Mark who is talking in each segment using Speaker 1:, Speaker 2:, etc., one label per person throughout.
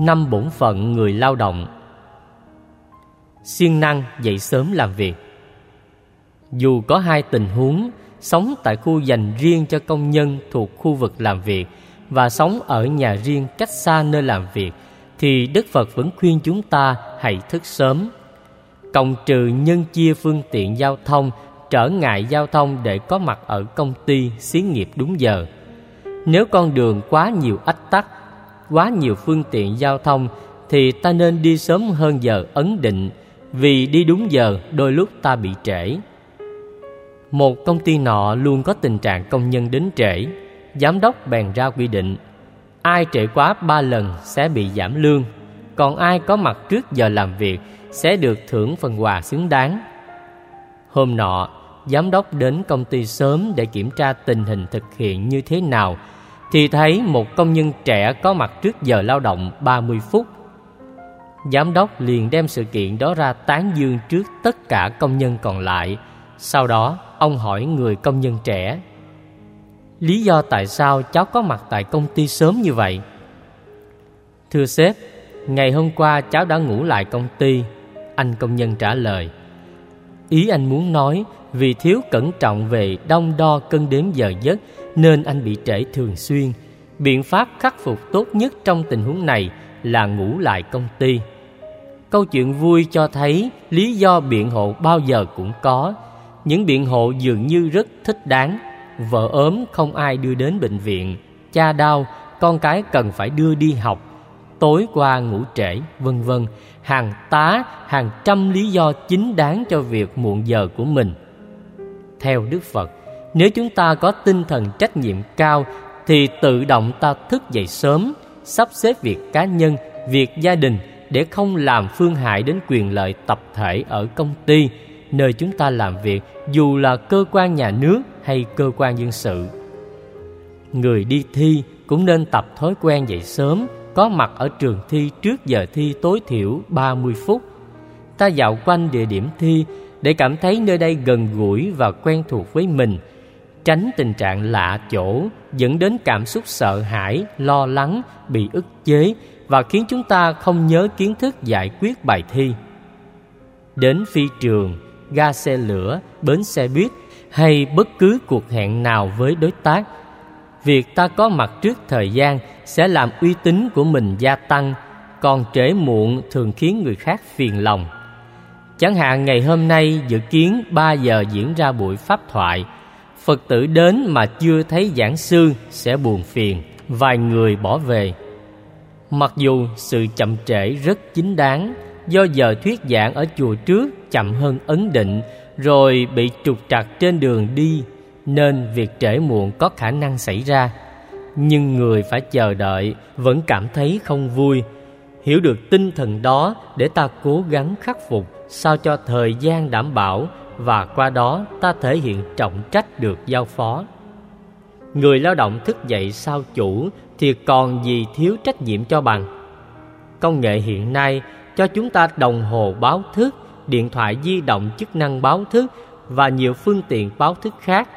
Speaker 1: năm bổn phận người lao động siêng năng dậy sớm làm việc dù có hai tình huống sống tại khu dành riêng cho công nhân thuộc khu vực làm việc và sống ở nhà riêng cách xa nơi làm việc thì Đức Phật vẫn khuyên chúng ta hãy thức sớm. Cộng trừ nhân chia phương tiện giao thông, trở ngại giao thông để có mặt ở công ty, xí nghiệp đúng giờ. Nếu con đường quá nhiều ách tắc, quá nhiều phương tiện giao thông thì ta nên đi sớm hơn giờ ấn định vì đi đúng giờ đôi lúc ta bị trễ. Một công ty nọ luôn có tình trạng công nhân đến trễ, giám đốc bèn ra quy định ai trễ quá ba lần sẽ bị giảm lương, còn ai có mặt trước giờ làm việc sẽ được thưởng phần quà xứng đáng. Hôm nọ, giám đốc đến công ty sớm để kiểm tra tình hình thực hiện như thế nào thì thấy một công nhân trẻ có mặt trước giờ lao động 30 phút. Giám đốc liền đem sự kiện đó ra tán dương trước tất cả công nhân còn lại. Sau đó, ông hỏi người công nhân trẻ Lý do tại sao cháu có mặt tại công ty sớm như vậy? Thưa sếp, ngày hôm qua cháu đã ngủ lại công ty Anh công nhân trả lời Ý anh muốn nói vì thiếu cẩn trọng về đông đo cân đếm giờ giấc nên anh bị trễ thường xuyên. Biện pháp khắc phục tốt nhất trong tình huống này là ngủ lại công ty. Câu chuyện vui cho thấy lý do biện hộ bao giờ cũng có. Những biện hộ dường như rất thích đáng. Vợ ốm không ai đưa đến bệnh viện, cha đau, con cái cần phải đưa đi học, tối qua ngủ trễ, vân vân, hàng tá, hàng trăm lý do chính đáng cho việc muộn giờ của mình. Theo Đức Phật, nếu chúng ta có tinh thần trách nhiệm cao thì tự động ta thức dậy sớm, sắp xếp việc cá nhân, việc gia đình để không làm phương hại đến quyền lợi tập thể ở công ty, nơi chúng ta làm việc dù là cơ quan nhà nước hay cơ quan dân sự. Người đi thi cũng nên tập thói quen dậy sớm, có mặt ở trường thi trước giờ thi tối thiểu 30 phút. Ta dạo quanh địa điểm thi để cảm thấy nơi đây gần gũi và quen thuộc với mình, tránh tình trạng lạ chỗ dẫn đến cảm xúc sợ hãi, lo lắng, bị ức chế và khiến chúng ta không nhớ kiến thức giải quyết bài thi. Đến phi trường, ga xe lửa, bến xe buýt hay bất cứ cuộc hẹn nào với đối tác việc ta có mặt trước thời gian sẽ làm uy tín của mình gia tăng còn trễ muộn thường khiến người khác phiền lòng chẳng hạn ngày hôm nay dự kiến 3 giờ diễn ra buổi pháp thoại phật tử đến mà chưa thấy giảng sư sẽ buồn phiền, vài người bỏ về. Mặc dù sự chậm trễ rất chính đáng, do giờ thuyết giảng ở chùa trước chậm hơn ấn định, rồi bị trục trặc trên đường đi, nên việc trễ muộn có khả năng xảy ra. Nhưng người phải chờ đợi, vẫn cảm thấy không vui. Hiểu được tinh thần đó để ta cố gắng khắc phục, sao cho thời gian đảm bảo và qua đó ta thể hiện trọng trách được giao phó người lao động thức dậy sao chủ thì còn gì thiếu trách nhiệm cho bằng công nghệ hiện nay cho chúng ta đồng hồ báo thức điện thoại di động chức năng báo thức và nhiều phương tiện báo thức khác.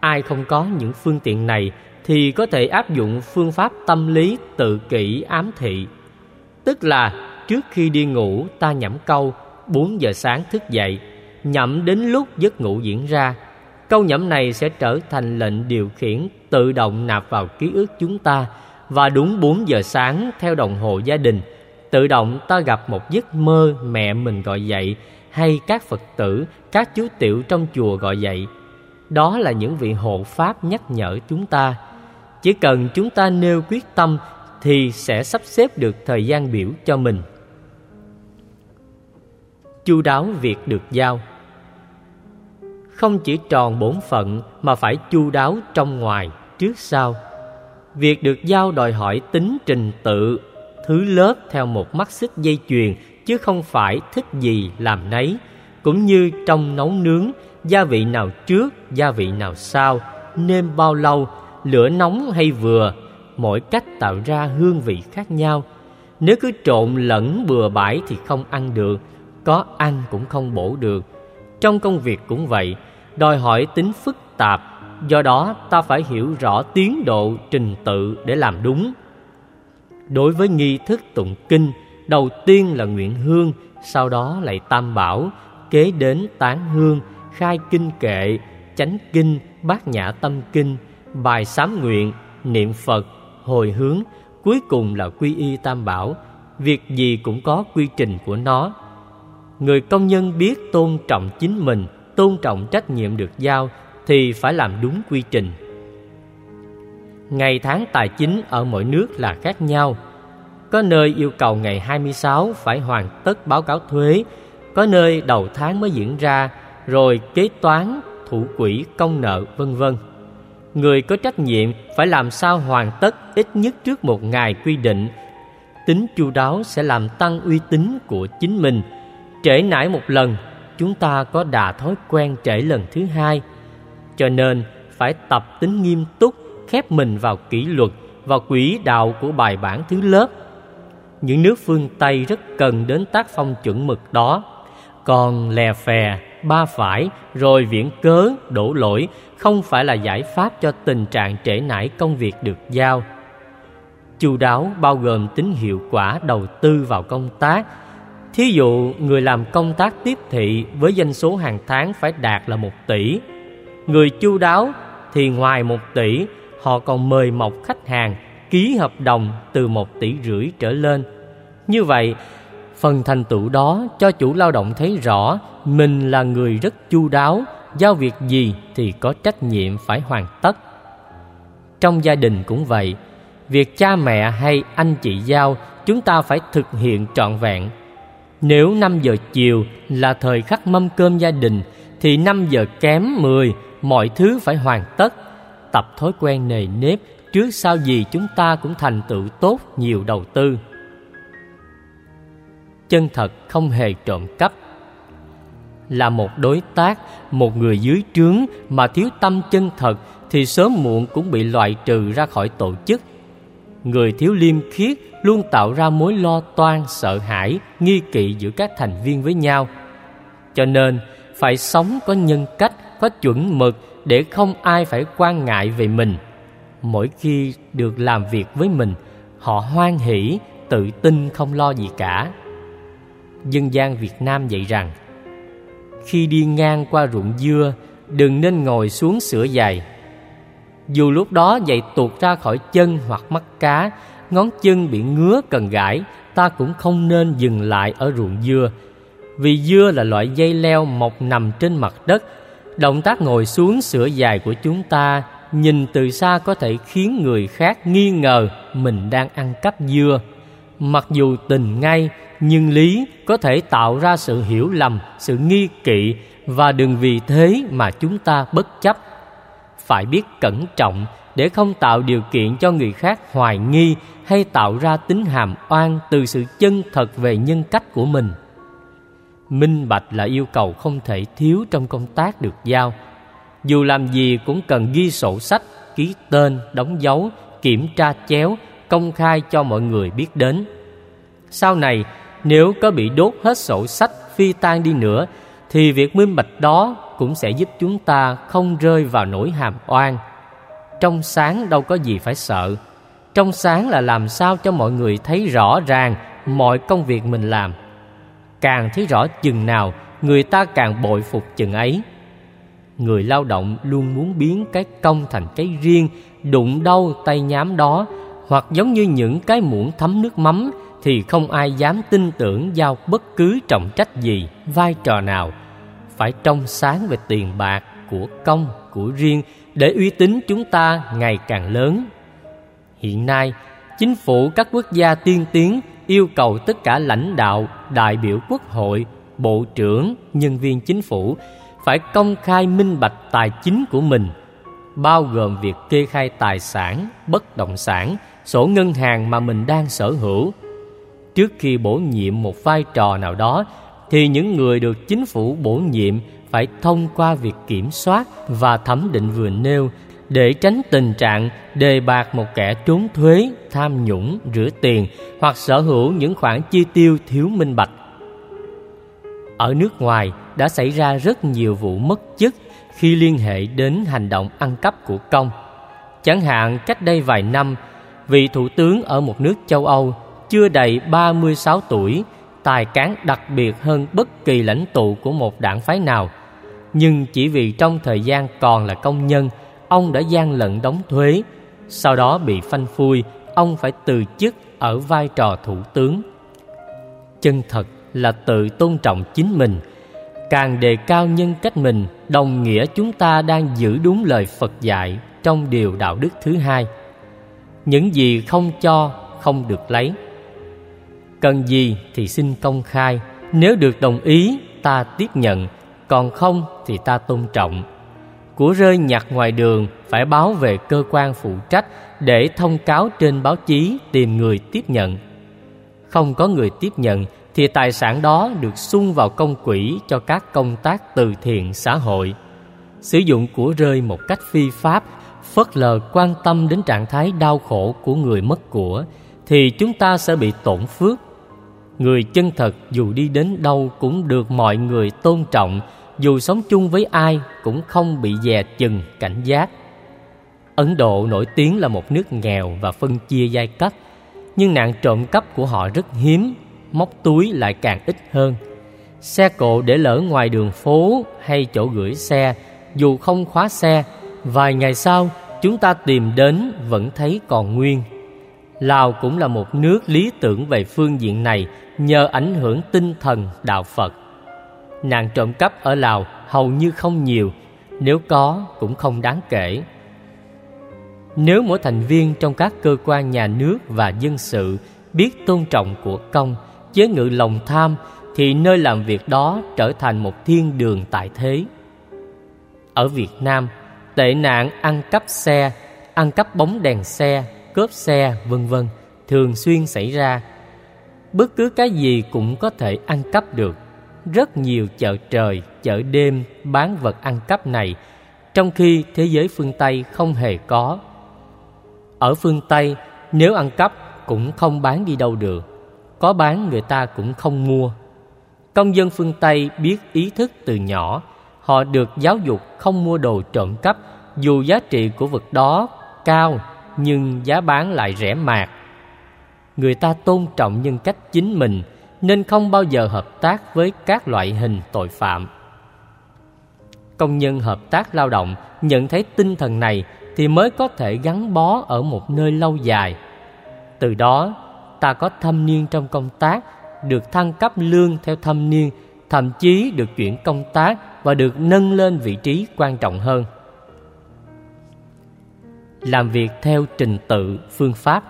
Speaker 1: Ai không có những phương tiện này thì có thể áp dụng phương pháp tâm lý tự kỷ ám thị. Tức là trước khi đi ngủ ta nhẩm câu 4 giờ sáng thức dậy, nhậm đến lúc giấc ngủ diễn ra. Câu nhẩm này sẽ trở thành lệnh điều khiển tự động nạp vào ký ức chúng ta, và đúng 4 giờ sáng theo đồng hồ gia đình – tự động ta gặp một giấc mơ mẹ mình gọi dậy, hay các phật tử, các chú tiểu trong chùa gọi dậy. Đó là những vị hộ pháp nhắc nhở chúng ta. Chỉ cần chúng ta nêu quyết tâm thì sẽ sắp xếp được thời gian biểu cho mình. Chu đáo việc được giao không chỉ tròn bổn phận mà phải chu đáo trong ngoài trước sau. Việc được giao đòi hỏi tính trình tự, thứ lớp theo một mắt xích dây chuyền, chứ không phải thích gì làm nấy, cũng như trong nấu nướng, gia vị nào trước, gia vị nào sau, nêm bao lâu, lửa nóng hay vừa, mỗi cách tạo ra hương vị khác nhau. Nếu cứ trộn lẫn bừa bãi thì không ăn được, có ăn cũng không bổ được. Trong công việc cũng vậy đòi hỏi tính phức tạp do đó ta phải hiểu rõ tiến độ trình tự để làm đúng Đối với nghi thức tụng kinh, đầu tiên là nguyện hương, sau đó lại tam bảo, kế đến tán hương, khai kinh kệ, chánh kinh, bát nhã tâm kinh, bài sám nguyện, niệm Phật, hồi hướng, cuối cùng là quy y tam bảo, việc gì cũng có quy trình của nó. Người công nhân biết tôn trọng chính mình, tôn trọng trách nhiệm được giao thì phải làm đúng quy trình. Ngày tháng tài chính ở mỗi nước là khác nhau. Có nơi yêu cầu ngày 26 phải hoàn tất báo cáo thuế, có nơi đầu tháng mới diễn ra, rồi kế toán, thủ quỹ, công nợ, vân vân. Người có trách nhiệm phải làm sao hoàn tất ít nhất trước một ngày quy định. Tính chu đáo sẽ làm tăng uy tín của chính mình. Trễ nải một lần, chúng ta có đà thói quen trễ lần thứ hai. Cho nên phải tập tính nghiêm túc, khép mình vào kỷ luật, vào quỹ đạo của bài bản thứ lớp. Những nước phương Tây rất cần đến tác phong chuẩn mực đó. Còn lè phè, ba phải rồi viễn cớ, đổ lỗi không phải là giải pháp cho tình trạng trễ nải công việc được giao. Chu đáo bao gồm tính hiệu quả đầu tư vào công tác. Thí dụ, người làm công tác tiếp thị với doanh số hàng tháng phải đạt là một tỷ. Người chu đáo thì ngoài một tỷ, họ còn mời mọc khách hàng ký hợp đồng từ một tỷ rưỡi trở lên. Như vậy, phần thành tựu đó cho chủ lao động thấy rõ mình là người rất chu đáo, giao việc gì thì có trách nhiệm phải hoàn tất. Trong gia đình cũng vậy, việc cha mẹ hay anh chị giao chúng ta phải thực hiện trọn vẹn. Nếu 5 giờ chiều là thời khắc mâm cơm gia đình thì 5 giờ kém 10 mọi thứ phải hoàn tất. Tập thói quen nề nếp trước sau gì chúng ta cũng thành tựu tốt nhiều đầu tư. Chân thật không hề trộm cắp là một đối tác, một người dưới trướng mà thiếu tâm chân thật thì sớm muộn cũng bị loại trừ ra khỏi tổ chức. Người thiếu liêm khiết luôn tạo ra mối lo toan, sợ hãi, nghi kỵ giữa các thành viên với nhau. Cho nên, phải sống có nhân cách, có chuẩn mực để không ai phải quan ngại về mình. Mỗi khi được làm việc với mình, họ hoan hỷ, tự tin không lo gì cả. Dân gian Việt Nam dạy rằng khi đi ngang qua ruộng dưa đừng nên ngồi xuống sửa giày dù lúc đó giày tuột ra khỏi chân hoặc mắt cá ngón chân bị ngứa cần gãi, ta cũng không nên dừng lại ở ruộng dưa. Vì dưa là loại dây leo mọc nằm trên mặt đất, động tác ngồi xuống sửa dài của chúng ta nhìn từ xa có thể khiến người khác nghi ngờ mình đang ăn cắp dưa. Mặc dù tình ngay, nhưng lý có thể tạo ra sự hiểu lầm, sự nghi kỵ và đừng vì thế mà chúng ta bất chấp. Phải biết cẩn trọng để không tạo điều kiện cho người khác hoài nghi hay tạo ra tính hàm oan từ sự chân thật về nhân cách của mình. Minh bạch là yêu cầu không thể thiếu trong công tác được giao. Dù làm gì cũng cần ghi sổ sách, ký tên, đóng dấu, kiểm tra chéo, công khai cho mọi người biết đến. Sau này, nếu có bị đốt hết sổ sách, phi tan đi nữa, thì việc minh bạch đó cũng sẽ giúp chúng ta không rơi vào nỗi hàm oan trong sáng đâu có gì phải sợ. Trong sáng là làm sao cho mọi người thấy rõ ràng mọi công việc mình làm. Càng thấy rõ chừng nào người ta càng bội phục chừng ấy. Người lao động luôn muốn biến cái công thành cái riêng đụng đâu tay nhám đó hoặc giống như những cái muỗng thấm nước mắm thì không ai dám tin tưởng giao bất cứ trọng trách gì, vai trò nào. Phải trong sáng về tiền bạc, của công, của riêng để uy tín chúng ta ngày càng lớn. Hiện nay, chính phủ các quốc gia tiên tiến yêu cầu tất cả lãnh đạo, đại biểu quốc hội, bộ trưởng, nhân viên chính phủ phải công khai minh bạch tài chính của mình, bao gồm việc kê khai tài sản, bất động sản, sổ ngân hàng mà mình đang sở hữu, trước khi bổ nhiệm một vai trò nào đó thì những người được chính phủ bổ nhiệm phải thông qua việc kiểm soát và thẩm định vừa nêu để tránh tình trạng đề bạc một kẻ trốn thuế, tham nhũng, rửa tiền hoặc sở hữu những khoản chi tiêu thiếu minh bạch. Ở nước ngoài đã xảy ra rất nhiều vụ mất chức khi liên hệ đến hành động ăn cắp của công. Chẳng hạn cách đây vài năm, vị thủ tướng ở một nước châu Âu chưa đầy 36 tuổi, tài cán đặc biệt hơn bất kỳ lãnh tụ của một đảng phái nào. Nhưng chỉ vì trong thời gian còn là công nhân, ông đã gian lận đóng thuế, sau đó bị phanh phui, ông phải từ chức ở vai trò thủ tướng. Chân thật là tự tôn trọng chính mình, càng đề cao nhân cách mình, đồng nghĩa chúng ta đang giữ đúng lời Phật dạy trong điều đạo đức thứ hai. Những gì không cho không được lấy. Cần gì thì xin công khai, nếu được đồng ý ta tiếp nhận, còn không thì ta tôn trọng. Của rơi nhặt ngoài đường phải báo về cơ quan phụ trách để thông cáo trên báo chí tìm người tiếp nhận. Không có người tiếp nhận thì tài sản đó được sung vào công quỹ cho các công tác từ thiện xã hội. Sử dụng của rơi một cách phi pháp, phớt lờ quan tâm đến trạng thái đau khổ của người mất của thì chúng ta sẽ bị tổn phước. Người chân thật dù đi đến đâu cũng được mọi người tôn trọng, dù sống chung với ai cũng không bị dè chừng cảnh giác. Ấn Độ nổi tiếng là một nước nghèo và phân chia giai cấp, nhưng nạn trộm cắp của họ rất hiếm, móc túi lại càng ít hơn. Xe cộ để lỡ ngoài đường phố hay chỗ gửi xe, dù không khóa xe, vài ngày sau chúng ta tìm đến vẫn thấy còn nguyên. Lào cũng là một nước lý tưởng về phương diện này nhờ ảnh hưởng tinh thần đạo Phật. Nạn trộm cắp ở Lào hầu như không nhiều, nếu có cũng không đáng kể. Nếu mỗi thành viên trong các cơ quan nhà nước và dân sự biết tôn trọng của công, chế ngự lòng tham thì nơi làm việc đó trở thành một thiên đường tại thế. Ở Việt Nam, tệ nạn ăn cắp xe, ăn cắp bóng đèn xe, cướp xe, vân vân thường xuyên xảy ra. Bất cứ cái gì cũng có thể ăn cắp được. Rất nhiều chợ trời, chợ đêm bán vật ăn cắp này, trong khi thế giới phương Tây không hề có. Ở phương Tây, nếu ăn cắp cũng không bán đi đâu được. Có bán người ta cũng không mua. Công dân phương Tây biết ý thức từ nhỏ, họ được giáo dục không mua đồ trộm cắp dù giá trị của vật đó cao nhưng giá bán lại rẻ mạt. Người ta tôn trọng nhân cách chính mình nên không bao giờ hợp tác với các loại hình tội phạm. Công nhân hợp tác lao động nhận thấy tinh thần này thì mới có thể gắn bó ở một nơi lâu dài. Từ đó, ta có thâm niên trong công tác, được thăng cấp lương theo thâm niên, thậm chí được chuyển công tác và được nâng lên vị trí quan trọng hơn. Làm việc theo trình tự, phương pháp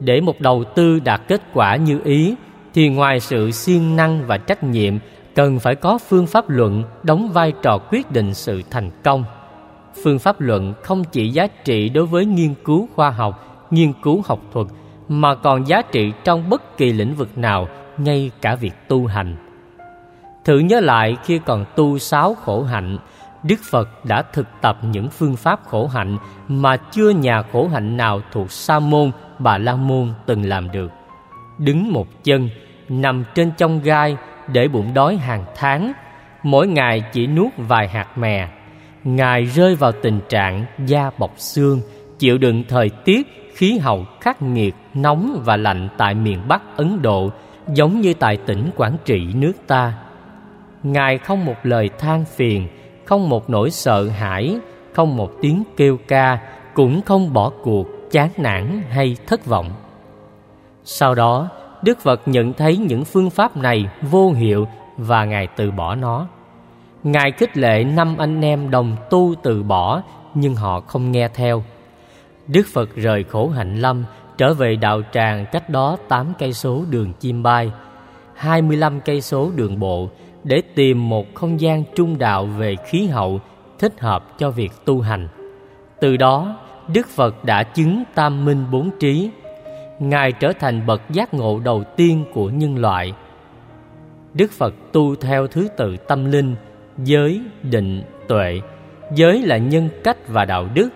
Speaker 1: để một đầu tư đạt kết quả như ý, thì ngoài sự siêng năng và trách nhiệm, cần phải có phương pháp luận đóng vai trò quyết định sự thành công. Phương pháp luận không chỉ giá trị đối với nghiên cứu khoa học, nghiên cứu học thuật, mà còn giá trị trong bất kỳ lĩnh vực nào, ngay cả việc tu hành. Thử nhớ lại khi còn tu sáu khổ hạnh đức phật đã thực tập những phương pháp khổ hạnh mà chưa nhà khổ hạnh nào thuộc sa môn, bà la môn từng làm được. Đứng một chân, nằm trên trong gai để bụng đói hàng tháng, mỗi ngày chỉ nuốt vài hạt mè. Ngài rơi vào tình trạng da bọc xương, chịu đựng thời tiết, khí hậu khắc nghiệt, nóng và lạnh tại miền bắc ấn độ, giống như tại tỉnh quảng trị nước ta. Ngài không một lời than phiền không một nỗi sợ hãi không một tiếng kêu ca cũng không bỏ cuộc chán nản hay thất vọng sau đó đức phật nhận thấy những phương pháp này vô hiệu và ngài từ bỏ nó Ngài khích lệ năm anh em đồng tu từ bỏ nhưng họ không nghe theo. Đức Phật rời khổ hạnh lâm trở về đạo tràng cách đó 8 cây số đường chim bay, 25 cây số đường bộ để tìm một không gian trung đạo về khí hậu thích hợp cho việc tu hành. Từ đó, Đức Phật đã chứng tam minh bốn trí. Ngài trở thành bậc giác ngộ đầu tiên của nhân loại. Đức Phật tu theo thứ tự tâm linh giới định tuệ giới là nhân cách và đạo đức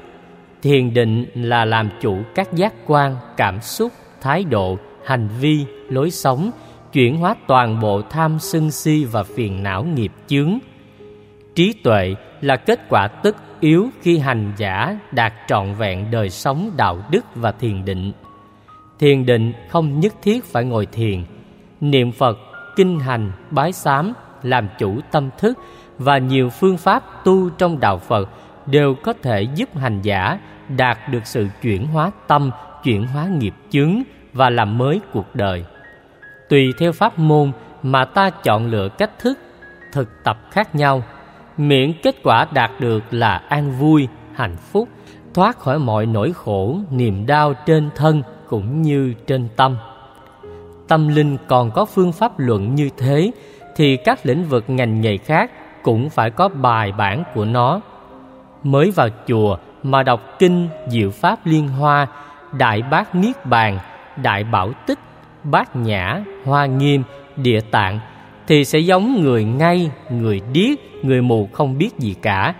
Speaker 1: thiền định là làm chủ các giác quan cảm xúc thái độ hành vi lối sống chuyển hóa toàn bộ tham sân si và phiền não nghiệp chướng trí tuệ là kết quả tất yếu khi hành giả đạt trọn vẹn đời sống đạo đức và thiền định. Thiền định không nhất thiết phải ngồi thiền. Niệm Phật, kinh hành, bái sám, làm chủ tâm thức và nhiều phương pháp tu trong đạo Phật đều có thể giúp hành giả đạt được sự chuyển hóa tâm, chuyển hóa nghiệp chướng và làm mới cuộc đời. Tùy theo pháp môn mà ta chọn lựa cách thức thực tập khác nhau, miễn kết quả đạt được là an vui, hạnh phúc, thoát khỏi mọi nỗi khổ, niềm đau trên thân cũng như trên tâm. Tâm linh còn có phương pháp luận như thế thì các lĩnh vực ngành nghề khác cũng phải có bài bản của nó. Mới vào chùa mà đọc kinh Diệu Pháp Liên Hoa, Đại Bát Niết Bàn, Đại Bảo Tích, Bát Nhã, Hoa Nghiêm, Địa Tạng thì sẽ giống người ngay, người điếc, người mù không biết gì cả.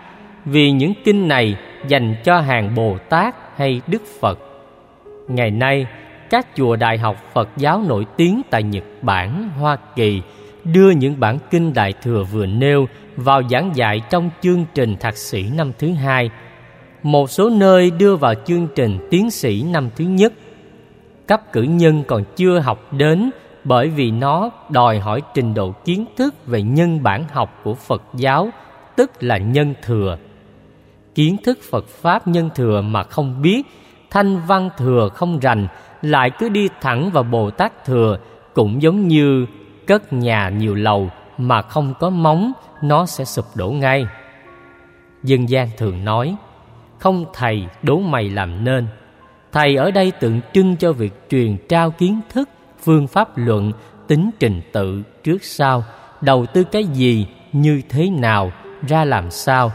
Speaker 1: Vì những kinh này dành cho hàng Bồ Tát hay Đức Phật. Ngày nay, các chùa đại học Phật giáo nổi tiếng tại Nhật Bản, Hoa Kỳ đưa những bản kinh Đại Thừa vừa nêu vào giảng dạy trong chương trình thạc sĩ năm thứ hai. Một số nơi đưa vào chương trình tiến sĩ năm thứ nhất. Cấp cử nhân còn chưa học đến bởi vì nó đòi hỏi trình độ kiến thức về nhân bản học của Phật giáo, tức là nhân thừa. Kiến thức Phật Pháp nhân thừa mà không biết, thanh văn thừa không rành, lại cứ đi thẳng vào Bồ Tát thừa, cũng giống như cất nhà nhiều lầu mà không có móng, nó sẽ sụp đổ ngay. Dân gian thường nói, không thầy đố mày làm nên. Thầy ở đây tượng trưng cho việc truyền trao kiến thức phương pháp luận, tính trình tự trước sau, đầu tư cái gì, như thế nào, ra làm sao.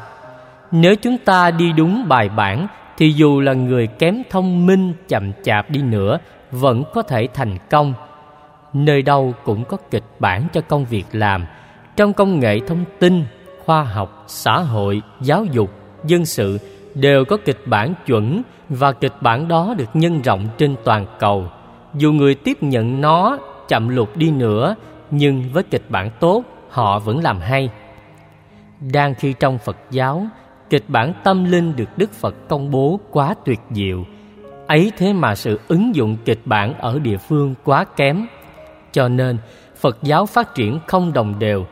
Speaker 1: Nếu chúng ta đi đúng bài bản thì dù là người kém thông minh chậm chạp đi nữa vẫn có thể thành công. Nơi đâu cũng có kịch bản cho công việc làm, trong công nghệ thông tin, khoa học, xã hội, giáo dục, dân sự đều có kịch bản chuẩn và kịch bản đó được nhân rộng trên toàn cầu. Dù người tiếp nhận nó chậm lụt đi nữa, nhưng với kịch bản tốt, họ vẫn làm hay. Đang khi trong phật giáo, kịch bản tâm linh được đức phật công bố quá tuyệt diệu. Ấy thế mà sự ứng dụng kịch bản ở địa phương quá kém. Cho nên, phật giáo phát triển không đồng đều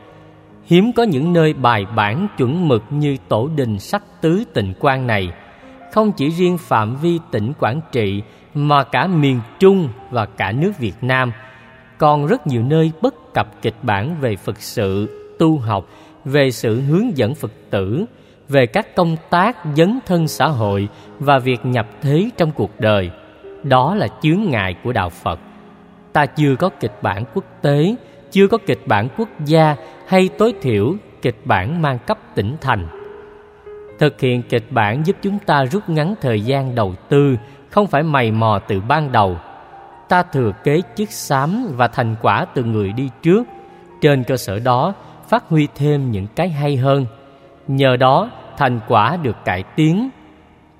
Speaker 1: hiếm có những nơi bài bản chuẩn mực như tổ đình sách tứ tịnh quan này không chỉ riêng phạm vi tỉnh quảng trị mà cả miền Trung và cả nước Việt Nam còn rất nhiều nơi bất cập kịch bản về Phật sự, tu học, về sự hướng dẫn Phật tử, về các công tác dấn thân xã hội và việc nhập thế trong cuộc đời. Đó là chướng ngại của đạo Phật. Ta chưa có kịch bản quốc tế, chưa có kịch bản quốc gia hay tối thiểu kịch bản mang cấp tỉnh thành. Thực hiện kịch bản giúp chúng ta rút ngắn thời gian đầu tư, không phải mày mò từ ban đầu. Ta thừa kế chiếc xám và thành quả từ người đi trước. Trên cơ sở đó, phát huy thêm những cái hay hơn. Nhờ đó, thành quả được cải tiến.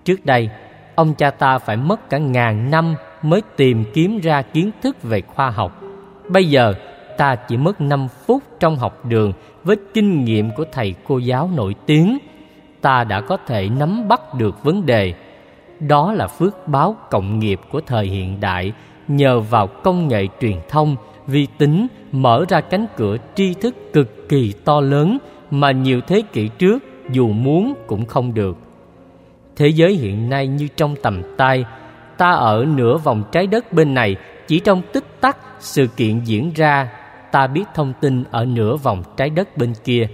Speaker 1: Trước đây, ông cha ta phải mất cả ngàn năm mới tìm kiếm ra kiến thức về khoa học. Bây giờ ta chỉ mất năm phút trong học đường với kinh nghiệm của thầy cô giáo nổi tiếng. Ta đã có thể nắm bắt được vấn đề. Đó là phước báo cộng nghiệp của thời hiện đại. Nhờ vào công nghệ truyền thông, vi tính mở ra cánh cửa tri thức cực kỳ to lớn mà nhiều thế kỷ trước dù muốn cũng không được. Thế giới hiện nay như trong tầm tay, ta ở nửa vòng trái đất bên này chỉ trong tích tắc sự kiện diễn ra, ta biết thông tin ở nửa vòng trái đất bên kia.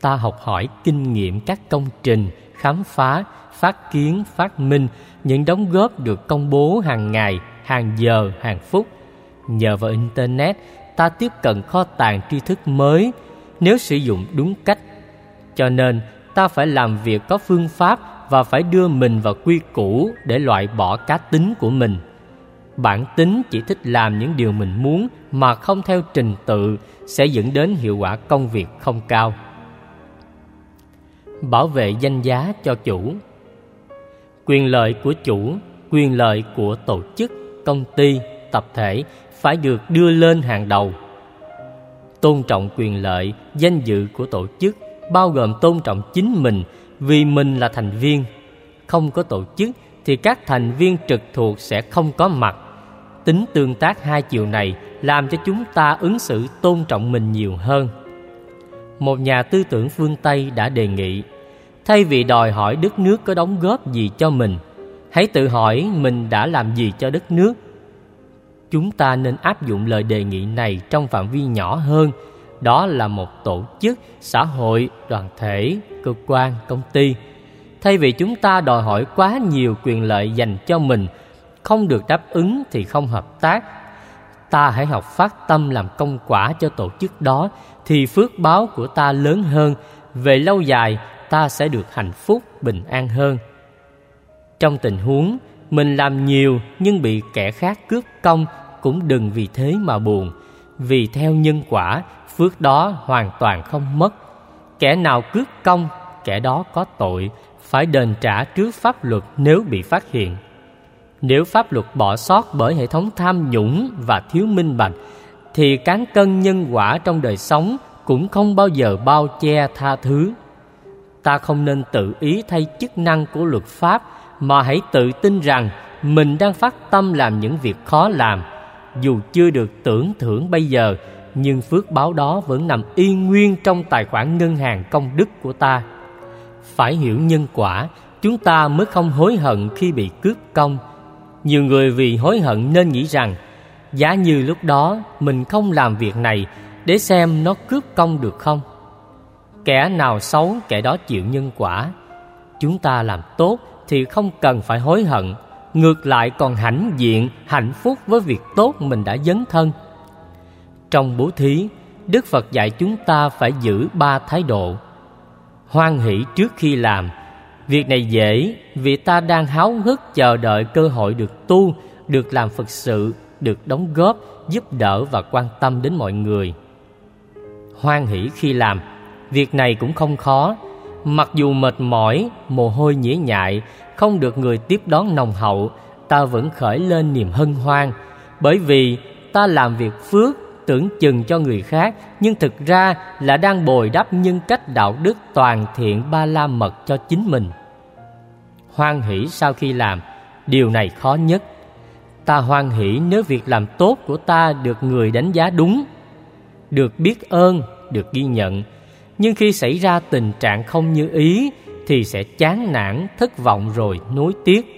Speaker 1: Ta học hỏi kinh nghiệm các công trình, khám phá phát kiến, phát minh, những đóng góp được công bố hàng ngày, hàng giờ, hàng phút. Nhờ vào Internet, ta tiếp cận kho tàng tri thức mới nếu sử dụng đúng cách. Cho nên, ta phải làm việc có phương pháp và phải đưa mình vào quy củ để loại bỏ cá tính của mình. Bản tính chỉ thích làm những điều mình muốn mà không theo trình tự sẽ dẫn đến hiệu quả công việc không cao. Bảo vệ danh giá cho chủ quyền lợi của chủ, quyền lợi của tổ chức, công ty, tập thể phải được đưa lên hàng đầu tôn trọng quyền lợi, danh dự của tổ chức bao gồm tôn trọng chính mình vì mình là thành viên. Không có tổ chức thì các thành viên trực thuộc sẽ không có mặt. Tính tương tác hai chiều này làm cho chúng ta ứng xử tôn trọng mình nhiều hơn. Một nhà tư tưởng phương Tây đã đề nghị thay vì đòi hỏi đất nước có đóng góp gì cho mình, hãy tự hỏi mình đã làm gì cho đất nước. Chúng ta nên áp dụng lời đề nghị này trong phạm vi nhỏ hơn, đó là một tổ chức, xã hội, đoàn thể, cơ quan, công ty. Thay vì chúng ta đòi hỏi quá nhiều quyền lợi dành cho mình, không được đáp ứng thì không hợp tác. Ta hãy học phát tâm làm công quả cho tổ chức đó thì phước báo của ta lớn hơn, về lâu dài ta sẽ được hạnh phúc, bình an hơn. Trong tình huống mình làm nhiều nhưng bị kẻ khác cướp công cũng đừng vì thế mà buồn, vì theo nhân quả, phước đó hoàn toàn không mất. Kẻ nào cướp công, kẻ đó có tội, phải đền trả trước pháp luật nếu bị phát hiện. Nếu pháp luật bỏ sót bởi hệ thống tham nhũng và thiếu minh bạch, thì cán cân nhân quả trong đời sống cũng không bao giờ bao che tha thứ. Ta không nên tự ý thay chức năng của luật pháp mà hãy tự tin rằng mình đang phát tâm làm những việc khó làm. Dù chưa được tưởng thưởng bây giờ, nhưng phước báo đó vẫn nằm yên nguyên trong tài khoản ngân hàng công đức của ta. Phải hiểu nhân quả, chúng ta mới không hối hận khi bị cướp công. Nhiều người vì hối hận nên nghĩ rằng giá như lúc đó mình không làm việc này để xem nó cướp công được không. Kẻ nào xấu kẻ đó chịu nhân quả. Chúng ta làm tốt thì không cần phải hối hận, ngược lại còn hãnh diện, hạnh phúc với việc tốt mình đã dấn thân. Trong bố thí, Đức Phật dạy chúng ta phải giữ ba thái độ. Hoan hỷ trước khi làm, việc này dễ vì ta đang háo hức chờ đợi cơ hội được tu, được làm Phật sự, được đóng góp, giúp đỡ và quan tâm đến mọi người. Hoan hỷ khi làm, việc này cũng không khó, Mặc dù mệt mỏi, mồ hôi nhễ nhại, không được người tiếp đón nồng hậu, ta vẫn khởi lên niềm hân hoan, bởi vì ta làm việc phước tưởng chừng cho người khác, nhưng thực ra là đang bồi đắp nhân cách đạo đức toàn thiện ba la mật cho chính mình. Hoan hỷ sau khi làm, điều này khó nhất. Ta hoan hỷ nếu việc làm tốt của ta được người đánh giá đúng, được biết ơn, được ghi nhận, nhưng khi xảy ra tình trạng không như ý thì sẽ chán nản, thất vọng rồi nuối tiếc.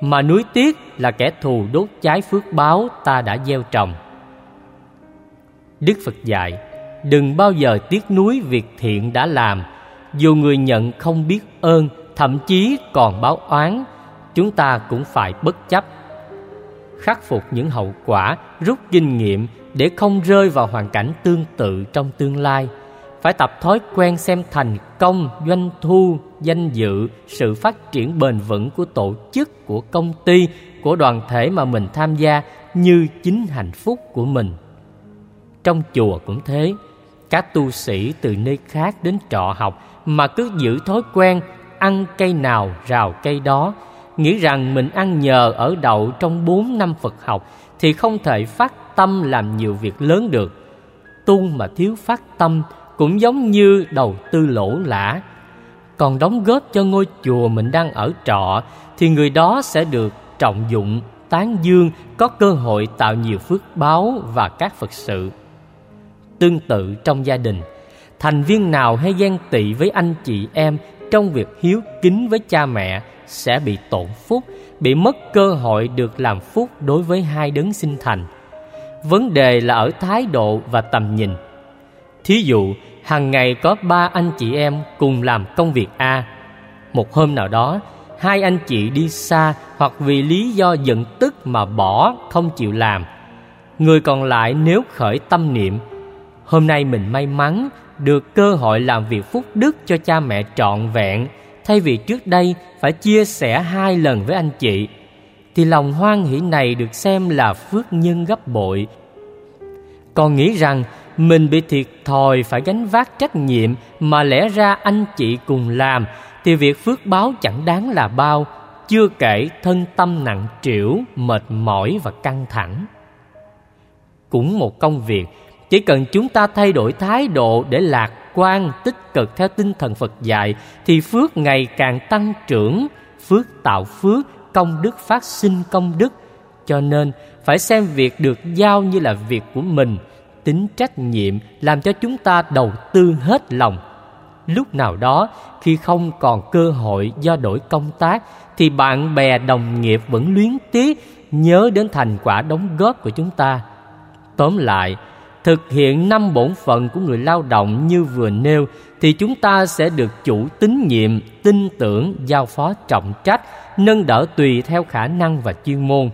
Speaker 1: Mà nuối tiếc là kẻ thù đốt cháy phước báo ta đã gieo trồng. Đức Phật dạy, đừng bao giờ tiếc nuối việc thiện đã làm, dù người nhận không biết ơn, thậm chí còn báo oán, chúng ta cũng phải bất chấp. Khắc phục những hậu quả, rút kinh nghiệm để không rơi vào hoàn cảnh tương tự trong tương lai – phải tập thói quen xem thành công, doanh thu, danh dự, sự phát triển bền vững của tổ chức, của công ty, của đoàn thể mà mình tham gia như chính hạnh phúc của mình. Trong chùa cũng thế, các tu sĩ từ nơi khác đến trọ học mà cứ giữ thói quen ăn cây nào rào cây đó, nghĩ rằng mình ăn nhờ ở đậu trong bốn năm Phật học thì không thể phát tâm làm nhiều việc lớn được. Tu mà thiếu phát tâm cũng giống như đầu tư lỗ lã. Còn đóng góp cho ngôi chùa mình đang ở trọ thì người đó sẽ được trọng dụng, tán dương, có cơ hội tạo nhiều phước báo và các Phật sự. Tương tự trong gia đình, thành viên nào hay ghen tị với anh chị em trong việc hiếu kính với cha mẹ sẽ bị tổn phúc, bị mất cơ hội được làm phúc đối với hai đấng sinh thành. Vấn đề là ở thái độ và tầm nhìn. Thí dụ, hàng ngày có ba anh chị em cùng làm công việc A. Một hôm nào đó, hai anh chị đi xa hoặc vì lý do giận tức mà bỏ không chịu làm. Người còn lại nếu khởi tâm niệm, hôm nay mình may mắn được cơ hội làm việc phúc đức cho cha mẹ trọn vẹn, thay vì trước đây phải chia sẻ hai lần với anh chị, thì lòng hoan hỷ này được xem là phước nhân gấp bội. Còn nghĩ rằng mình bị thiệt thòi phải gánh vác trách nhiệm mà lẽ ra anh chị cùng làm thì việc phước báo chẳng đáng là bao, chưa kể thân tâm nặng trĩu, mệt mỏi và căng thẳng. Cũng một công việc, chỉ cần chúng ta thay đổi thái độ để lạc quan, tích cực theo tinh thần phật dạy, thì phước ngày càng tăng trưởng. Phước tạo phước, công đức phát sinh công đức. Cho nên, phải xem việc được giao như là việc của mình. Tính trách nhiệm làm cho chúng ta đầu tư hết lòng. Lúc nào đó, khi không còn cơ hội do đổi công tác, thì bạn bè, đồng nghiệp vẫn luyến tiếc nhớ đến thành quả đóng góp của chúng ta. Tóm lại thực hiện năm bổn phận của người lao động như vừa nêu, thì chúng ta sẽ được chủ tín nhiệm, tin tưởng, giao phó trọng trách, nâng đỡ tùy theo khả năng và chuyên môn.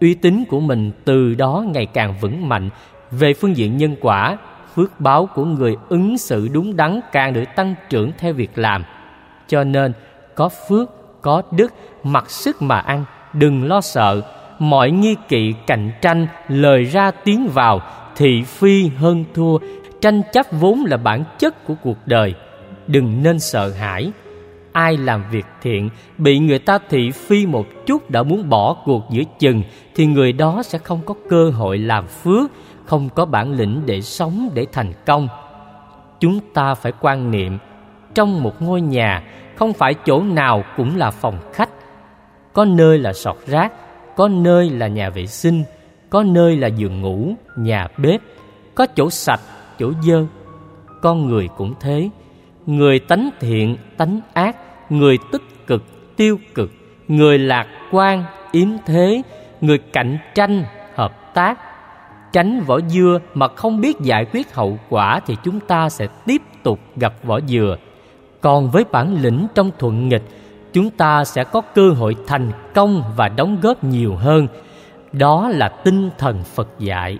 Speaker 1: Uy tín của mình từ đó ngày càng vững mạnh. Về phương diện nhân quả, phước báo của người ứng xử đúng đắn càng được tăng trưởng theo việc làm. Cho nên, có phước, có đức, mặc sức mà ăn, đừng lo sợ. Mọi nghi kỵ, cạnh tranh, lời ra tiếng vào thị phi hơn thua. Tranh chấp vốn là bản chất của cuộc đời. Đừng nên sợ hãi. Ai làm việc thiện, bị người ta thị phi một chút đã muốn bỏ cuộc giữa chừng, thì người đó sẽ không có cơ hội làm phước, không có bản lĩnh để sống để thành công. Chúng ta phải quan niệm, trong một ngôi nhà, không phải chỗ nào cũng là phòng khách. Có nơi là sọt rác, có nơi là nhà vệ sinh có nơi là giường ngủ, nhà bếp, có chỗ sạch, chỗ dơ. Con người cũng thế. Người tánh thiện, tánh ác, người tích cực, tiêu cực, người lạc quan, yếm thế, người cạnh tranh, hợp tác. Tránh vỏ dưa mà không biết giải quyết hậu quả thì chúng ta sẽ tiếp tục gặp vỏ dừa. Còn với bản lĩnh trong thuận nghịch, chúng ta sẽ có cơ hội thành công và đóng góp nhiều hơn đó là tinh thần phật dạy.